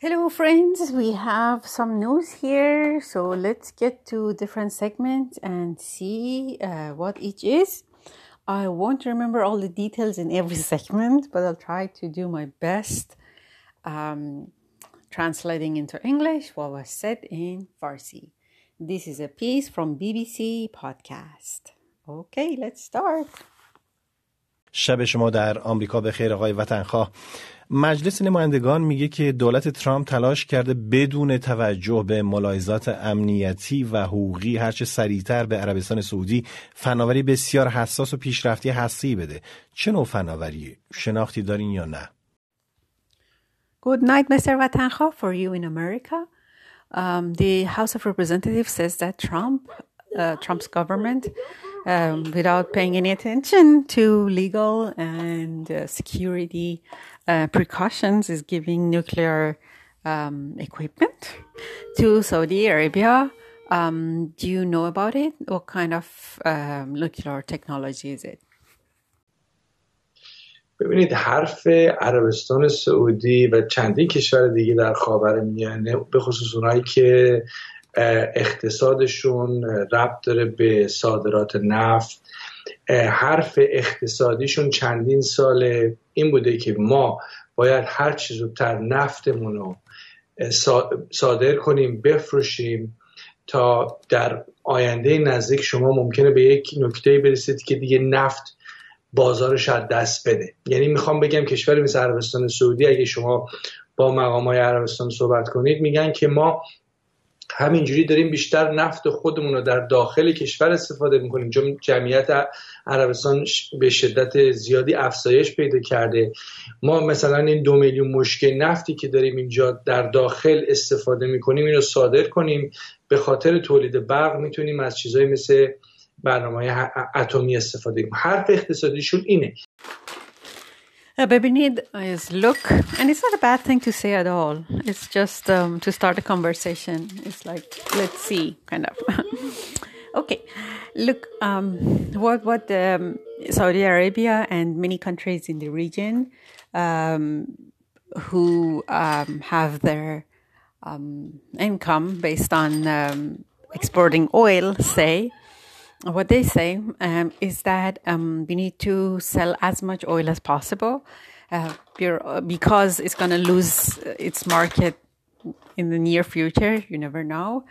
Hello, friends. We have some news here. So let's get to different segments and see uh, what each is. I won't remember all the details in every segment, but I'll try to do my best um, translating into English what was said in Farsi. This is a piece from BBC Podcast. Okay, let's start. شب شما در آمریکا به خیر آقای وطنخواه مجلس نمایندگان میگه که دولت ترامپ تلاش کرده بدون توجه به ملاحظات امنیتی و حقوقی هرچه سریعتر به عربستان سعودی فناوری بسیار حساس و پیشرفتی هستی بده چه نوع فناوری شناختی دارین یا نه Good night, Mr. Vatankha, for you in America. Um, the House of Representatives says that Trump, uh, Trump's government, um, without paying any attention to legal and uh, security uh, precautions, is giving nuclear um, equipment to Saudi Arabia. Um, do you know about it? What kind of um, nuclear technology is it? ببینید حرف عربستان سعودی و چندین کشور دیگه در خاور میانه به خصوص اونایی که اقتصادشون ربط داره به صادرات نفت. حرف اقتصادیشون چندین سال این بوده که ما باید هر چیز زودتر نفتمون رو صادر کنیم بفروشیم تا در آینده نزدیک شما ممکنه به یک نکته برسید که دیگه نفت بازارش از دست بده. یعنی می‌خوام بگم کشور مثل عربستان سعودی اگه شما با مقام های عربستان صحبت کنید میگن که ما همینجوری داریم بیشتر نفت خودمون رو در داخل کشور استفاده می‌کنیم چون جمعیت عربستان به شدت زیادی افزایش پیدا کرده. ما مثلا این دو میلیون مشکل نفتی که داریم اینجا در داخل استفاده می‌کنیم این رو صادر کنیم. به خاطر تولید برق می‌تونیم از چیزایی مثل برنامه اتمی استفاده کنیم. حرف اقتصادیشون اینه. A baby need is look, and it's not a bad thing to say at all. It's just um, to start a conversation. It's like let's see, kind of. okay, look, um, what what um, Saudi Arabia and many countries in the region um, who um, have their um, income based on exporting oil say what they say um, is that um, we need to sell as much oil as possible uh, because it's going to lose its market in the near future. You never know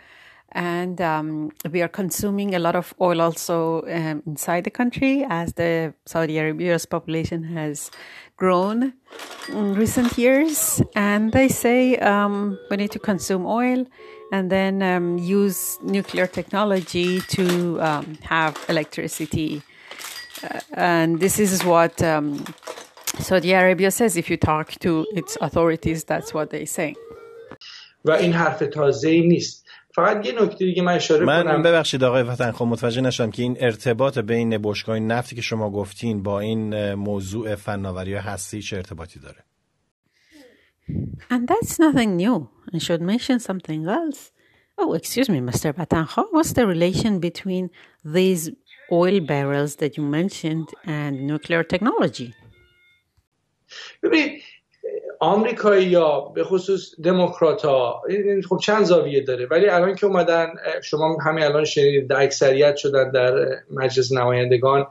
And um, we are consuming a lot of oil also um, inside the country as the Saudi Arabia's population has grown in recent years. And they say um, we need to consume oil and then um, use nuclear technology to um, have electricity. Uh, and this is what um, Saudi Arabia says. If you talk to its authorities, that's what they say. و این حرف تازه نیست فقط یه نکته دیگه من اشاره من کنم ببخشید آقای وطن خب متوجه نشدم که این ارتباط بین بشگاه نفتی که شما گفتین با این موضوع فناوری هستی چه ارتباطی داره And that's nothing new. I should mention something else. Oh, excuse me, Mr. Batanjo. What's the relation between these oil barrels that you mentioned and nuclear technology? ببینید آمریکایی یا به خصوص دموکرات ها خب چند زاویه داره. ولی الان که اومدن شما همین الان شنیدید در اکثریت شدن در مجلس نمایندگان.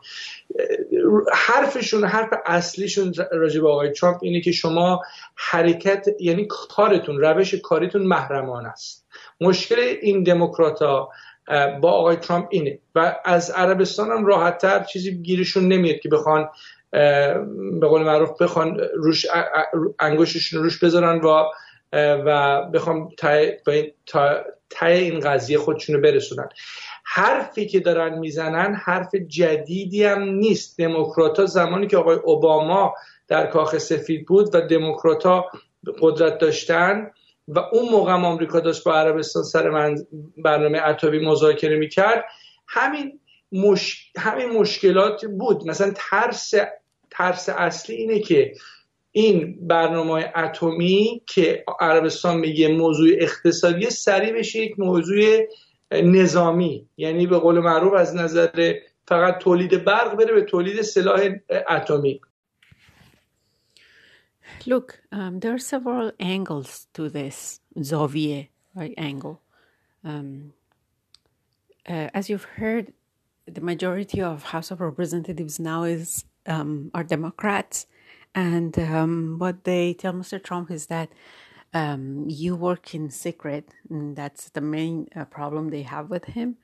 حرفشون حرف اصلیشون راجع به آقای ترامپ اینه که شما حرکت یعنی کارتون روش کاریتون محرمان است. مشکل این دموکرات ها با آقای ترامپ اینه. و از عربستان هم راحت تر چیزی گیرشون نمیاد که بخوان به قول معروف بخوان روش انگشتشون روش بذارن و و بخوام تای این قضیه خودشونو برسونن. حرفی که دارن می‌زنن حرف جدیدی هم نیست. دموکرات زمانی که آقای اوباما در کاخ سفید بود و دموکرات قدرت داشتن و اون موقع هم آمریکا داشت با عربستان سر من برنامه اتمی مذاکره می‌کرد همین مش... همین مشکلات بود. مثلا ترس ترس اصلی اینه که این برنامه اتمی که عربستان میگه موضوع اقتصادی سریع بشه یک موضوع نظامی یعنی به قول معروف از نظر فقط تولید برق بره به تولید سلاح اتمی Look, um, there are several angles to this Xavier right, angle. Um, uh, as you've heard, the majority of House of Representatives now is um, are Democrats, and um, what they tell Mr. Trump is that um, you work in secret, and that's the main uh, problem they have with him.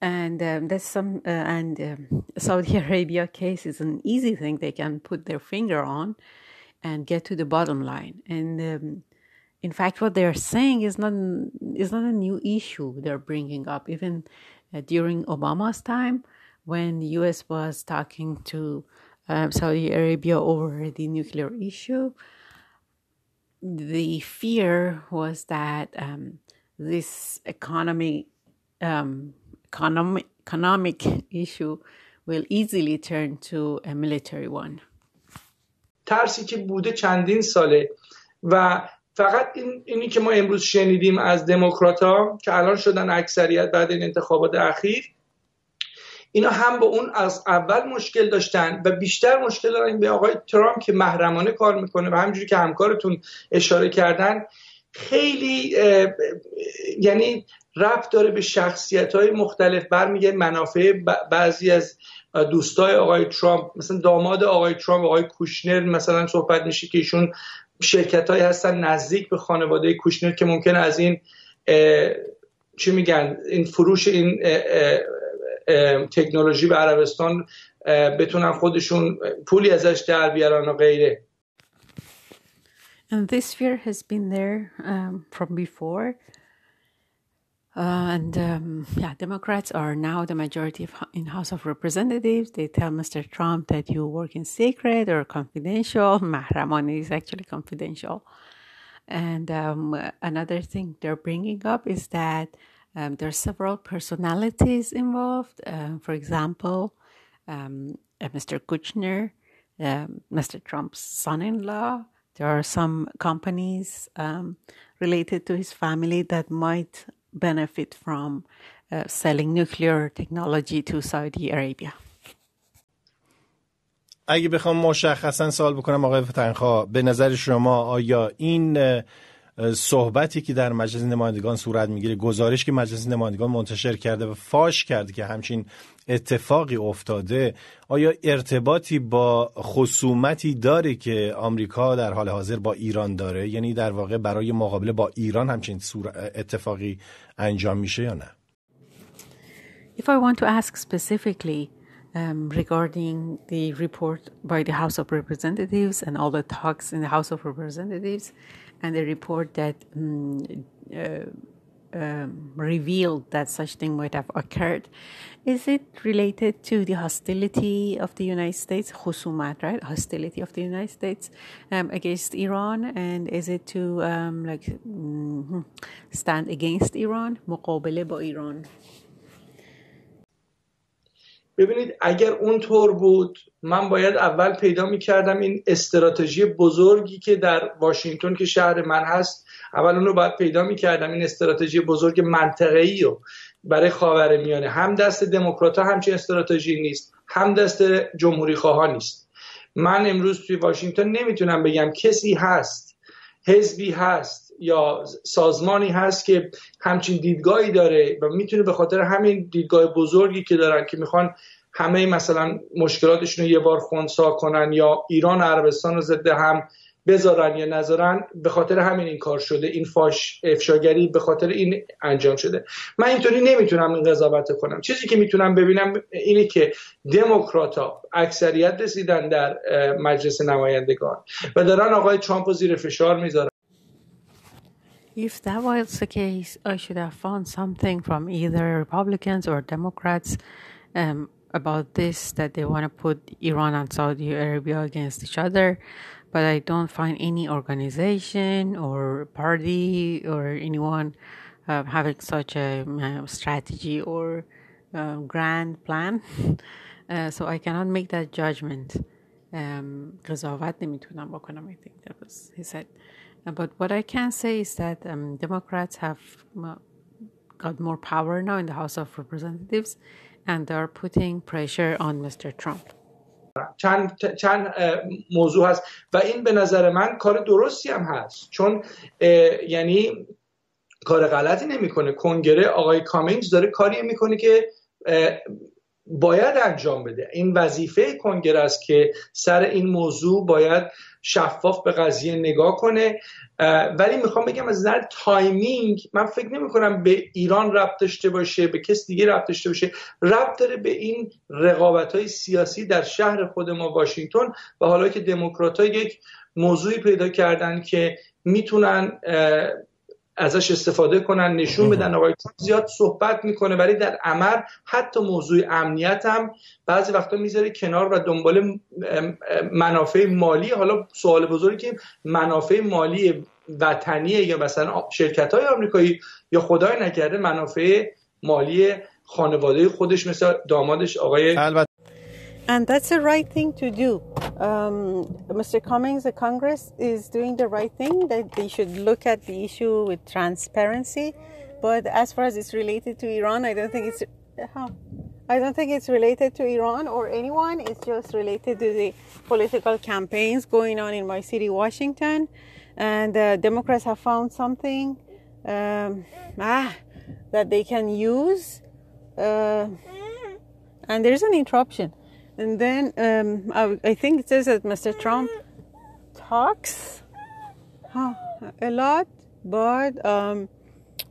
And um, that's some, uh, and um, Saudi Arabia case is an easy thing they can put their finger on and get to the bottom line. And um, in fact, what they're saying is not is not a new issue they're bringing up. Even uh, during Obama's time, when the U.S. was talking to um, Saudi Arabia over the nuclear issue, the fear was that um, this economy, um, economic, economic issue will easily turn to a military one. ترسی که بوده چندین ساله و فقط این اینی که ما امروز شنیدیم از دموکرات ها که الان شدن اکثریت بعد این انتخابات اخیر اینا هم با اون از اول مشکل داشتن و بیشتر مشکل دارن به آقای ترامپ که محرمانه کار می‌کنه و همجوری که همکارتون اشاره کردن خیلی یعنی ربط داره به شخصیت های مختلف برمیگه منافع بعضی از دوستای آقای ترامپ مثلا داماد آقای ترامپ آقای کوشنر مثلا صحبت میشه که ایشون شرکت های هستن نزدیک به خانواده کوشنر که ممکن از این چی میگن این فروش این تکنولوژی به عربستان بتونن خودشون پولی ازش در بیارن و غیره And this fear has been there um, from before. Uh, and um, yeah, Democrats are now the majority of, in House of Representatives. They tell Mr. Trump that you work in secret or confidential. Mahramani is actually confidential. And um, another thing they're bringing up is that um, there are several personalities involved. Uh, for example, um, uh, Mr. Kushner, uh, Mr. Trump's son-in-law. There are some companies um, related to his family that might benefit from uh, selling nuclear technology to Saudi Arabia. اگه بخوام مشخصا سوال بکنم آقای فتنخوا به نظر شما آیا این صحبتی که در مجلس نمایندگان صورت می‌گیره گزارش که مجلس نمایندگان منتشر کرده و فاش کرده که همچین اتفاقی افتاده آیا ارتباطی با خصومتی داره که آمریکا در حال حاضر با ایران داره؟ یعنی در واقع برای مقابله با ایران همچین اتفاقی انجام میشه یا نه؟ If I want to ask specifically um, regarding the report by the House of Representatives and all the talks in the House of Representatives, and the report that um, uh, um, revealed that such thing might have occurred. Is it related to the hostility of the United States, khusumat, right? Hostility of the United States um, against Iran, and is it to um, like mm-hmm, stand against Iran, مقابله با Iran? ببینید اگر اونطور بود من باید اول پیدا می‌کردم این استراتژی بزرگی که در واشنگتن که شهر من هست اول اون رو باید پیدا می‌کردم این استراتژی بزرگ منطقه‌ای رو برای خاور میانه. هم دست دموکرات همچین استراتژی نیست هم دست جمهوری خواه نیست. من امروز توی واشنگتن نمی‌تونم بگم کسی هست حزبی هست یا سازمانی هست که همچین دیدگاهی داره و می‌تونه به خاطر همین دیدگاه بزرگی که دارن که می‌خوان همه مثلا مشکلاتشون رو یه بار خونسا کنن یا ایران و عربستان رو ضد هم بذارن یا نذارن به خاطر همین این کار شده. این فاش افشاگری به خاطر این انجام شده. من اینطوری نمی‌تونم این قضاوت کنم. چیزی که می‌تونم ببینم اینه که دموکرات اکثریت رسیدن در مجلس نمایندگان و دارن آقای ترامپ زیر فشار می‌ذارن. If that was the case, I should have found something from either Republicans or Democrats um, about this that they want to put Iran and Saudi Arabia against each other, but I don't find any organization or party or anyone uh, having such a uh, strategy or uh, grand plan. Uh, so I cannot make that judgment. Um, I think that was he said. But what I can say is that um, Democrats have got more power now in the House of Representatives and they're putting pressure on Mr. Trump. چند چند موضوع هست و این به نظر من کار درستی هم هست چون یعنی کار غلطی نمی‌کنه کنگره آقای کامینگز داره کاری می‌کنه که باید انجام بده این وظیفه کنگره است که سر این موضوع باید شفاف به قضیه نگاه کنه. ولی می‌خوام بگم از نظر timing من فکر نمی کنم به ایران ربط داشته باشه به کس دیگه ربط داشته باشه. ربط داره به این رقابت های سیاسی در شهر خود ما واشنگتن و حالا که دموکرات یک موضوعی پیدا کردن که می‌تونن ازش استفاده کنن نشون بدن. آقای زیاد صحبت می‌کنه ولی در عمل حتی موضوع امنیت هم بعضی وقتا می‌ذاره کنار و دنبال منافع مالی. حالا سوال بزرگی که منافع مالی وطنیه یا مثلا شرکت های آمریکایی یا خدای نکرده منافع مالی خانواده خودش مثل دامادش آقای And that's the right thing to do. Um, Mr. Cummings, the Congress is doing the right thing, that they should look at the issue with transparency. But as far as it's related to Iran, I don't think it's. Uh, I don't think it's related to Iran or anyone. It's just related to the political campaigns going on in my city, Washington. And the Democrats have found something um, ah, that they can use. Uh, and there's an interruption. And then um, I, I, think it says that Mr. Trump talks huh, a lot, but um,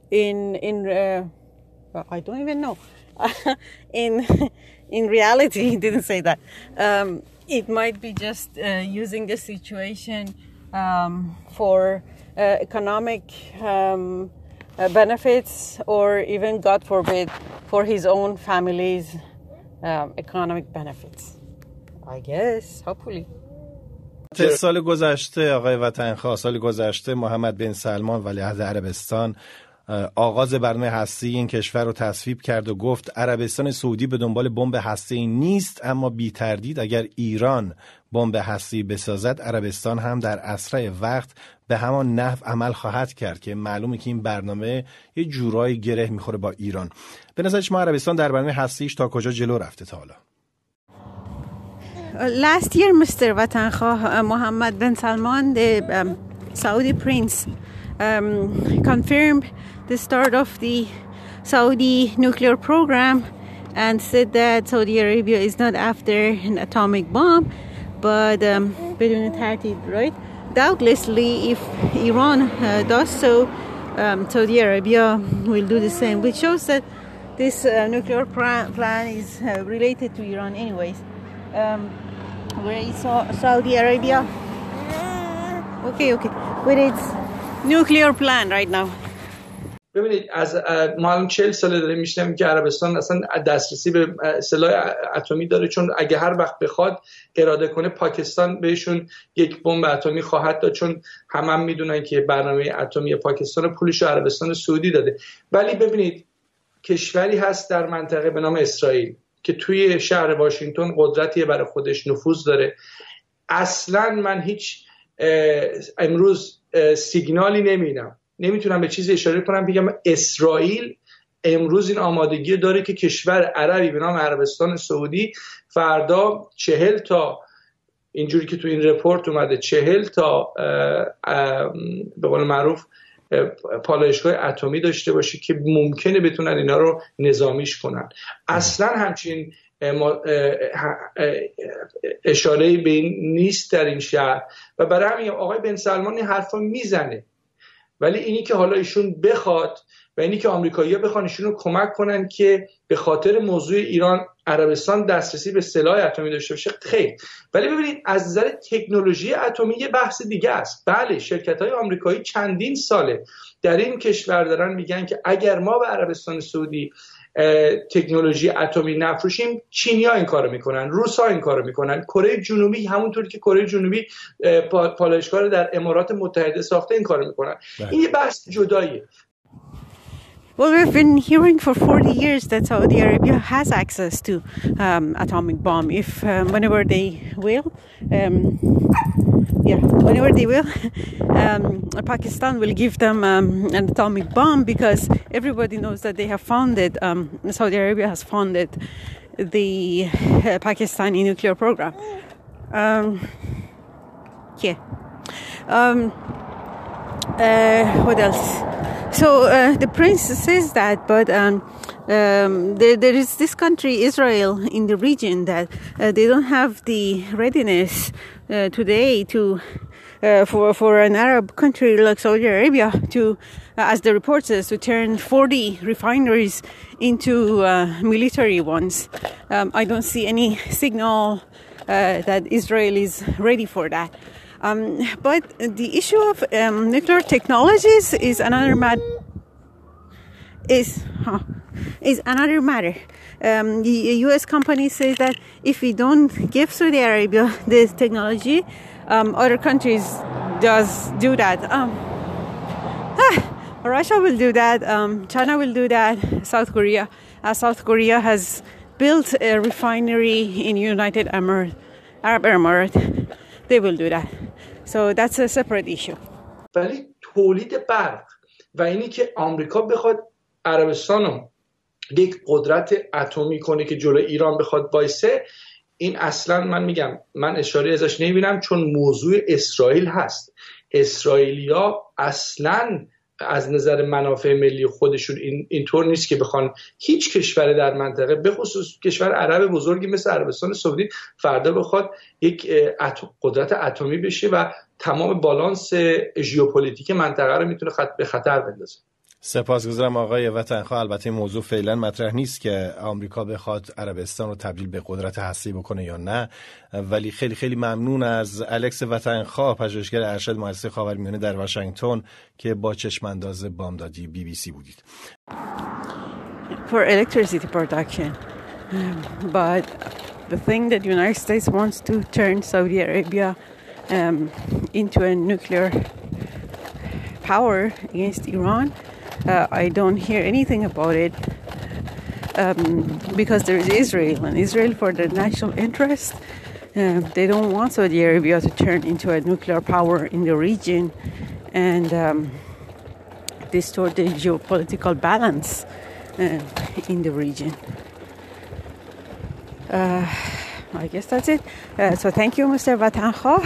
in in uh, I don't even know. in in reality, he didn't say that. Um, it might be just uh, using the situation um, for uh, economic um, uh, benefits, or even, God forbid, for his own family's um, economic benefits. I guess, hopefully. سال گذشته آقای وطنخواه سال گذشته محمد بن سلمان ولیعهد عربستان آغاز برنامه هستی این کشور رو تصویب کرد و گفت عربستان سعودی به دنبال بمب هستی نیست اما بی تردید اگر ایران بمب هستی بسازد عربستان هم در اسرع وقت به همان نحو عمل خواهد کرد که معلومه که این برنامه یه جورایی گره می‌خوره با ایران به نظر شما عربستان در برنامه هستیش تا کجا جلو رفته تا حالا Last year, Mr. Vatankhah Mohammed bin Salman, the um, Saudi prince, um, confirmed the start of the Saudi nuclear program and said that Saudi Arabia is not after an atomic bomb, but um, بدون ترتیب, right? Doubtlessly, if Iran uh, does so, um, Saudi Arabia will do the same, which shows that this uh, nuclear plan is uh, related to Iran, anyways. Um, where is Saudi Arabia? Okay, okay. With its nuclear plan right now. ببینید از ما الان 40 ساله داریم میشنم که عربستان اصلا دسترسی به سلاح اتمی داره چون اگه هر وقت بخواد اراده کنه پاکستان بهشون یک بمب اتمی خواهد داد چون هم, هم می‌دونن که برنامه اتمی پاکستان پولش عربستان سعودی داده. ولی ببینید کشوری هست در منطقه به نام اسرائیل که توی شهر واشنگتن قدرتی برای خودش نفوذ داره. اصلا من هیچ امروز سیگنالی نمیدم نمی‌تونم به چیزی اشاره کنم بگم اسرائیل امروز این آمادگی داره که کشور عربی به نام عربستان سعودی فردا چهل تا اینجوری که تو این رپورت اومده چهل تا به قول معروف پالایشگاه اتمی داشته باشه که ممکنه بتونن اینا رو نظامیش کنن. اصلا همچین اشاره به این نیست در این شهر. و برای همین آقای بن سلمان این حرفا می‌زنه. ولی اینی که حالا ایشون بخواد و اینی که آمریکایی‌ها بخوان ایشون رو کمک کنن که به خاطر موضوع ایران عربستان دسترسی به سلاح اتمی داشته باشه خیر. ولی ببینید از نظر تکنولوژی اتمی یه بحث دیگه است. بله شرکت های آمریکایی چندین ساله در این کشور دارن میگن که اگر ما به عربستان سعودی تکنولوژی اتمی نفروشیم چینیا این کارو می‌کنن روسا این کارو می‌کنن کره جنوبی همونطور که کره جنوبی پالایشگاه در امارات متحده ساخته این کارو می‌کنن. این یه بحث جداییه. Well, we've been hearing for 40 years that Saudi Arabia has access to um, atomic bomb. If um, whenever they will, um, yeah, whenever they will, um, Pakistan will give them um, an atomic bomb because everybody knows that they have founded. Um, Saudi Arabia has founded the uh, Pakistani nuclear program. Yeah. Uh, what else? So uh, the prince says that, but um, um, there, there is this country, Israel, in the region that uh, they don't have the readiness uh, today to uh, for for an Arab country like Saudi Arabia to, uh, as the report says, to turn 40 refineries into uh, military ones. Um, I don't see any signal that Israel is ready for that. Um, but the issue of um, nuclear technologies is another matter. Is huh, is another matter. Um, the U.S. company says that if we don't give Saudi Arabia this technology, um, other countries does do that. Um, ah, Russia will do that. Um, China will do that. South Korea, uh, South Korea has built a refinery in United Arab Emirates. They will do that. So that's a separate issue. ولی تولید برق و اینی که آمریکا بخواد عربستان رو یک قدرت اتمی کنه که جلو ایران بخواد بایسه این اصلا من میگم من اشاره ازش نمی‌بینم چون موضوع اسرائیل هست اسرائیلیا اصلا از نظر منافع ملی خودشون این اینطور نیست که بخوان هیچ کشور در منطقه به خصوص کشور عرب بزرگی مثل عربستان سعودی فردا بخواد یک قدرت اتمی بشه و تمام بالانس ژئوپلیتیک منطقه رو می‌تونه خط به خطر بندازه. سپاسگزارم آقای وطنخواه البته این موضوع فعلا مطرح نیست که آمریکا بخواد عربستان رو تبدیل به قدرت هستی بکنه یا نه. ولی خیلی خیلی ممنون از الکس وطنخواه پژوهشگر ارشد مؤسسه خاورمیانه در واشنگتن که با چشم انداز بامدادی بی بی سی بودید. For electricity production. But the thing that the United States wants to turn Saudi Arabia um, into a nuclear power against Iran Uh, I don't hear anything about it um, because there is Israel, and Israel, for their national interest, uh, they don't want Saudi Arabia to turn into a nuclear power in the region and um, distort the geopolitical balance uh, in the region. Uh, I guess that's it. Uh, so thank you, Mr. Vatanha.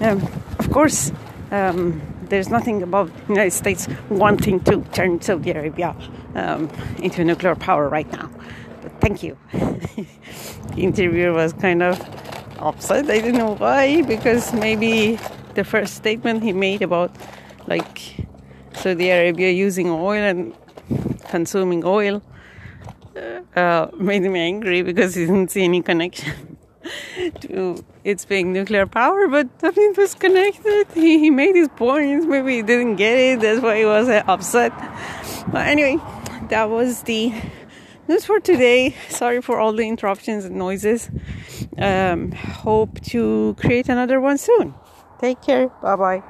Um, of course, um, there's nothing about the United States wanting to turn Saudi Arabia um, into a nuclear power right now. But thank you. the interviewer was kind of upset. I don't know why, because maybe the first statement he made about like Saudi Arabia using oil and consuming oil uh, made him angry because he didn't see any connection to its being nuclear power, but nothing was connected. He, he made his points. Maybe he didn't get it. That's why he was uh, upset. But anyway, that was the news for today. Sorry for all the interruptions and noises. Um, hope to create another one soon. Take care. Bye bye.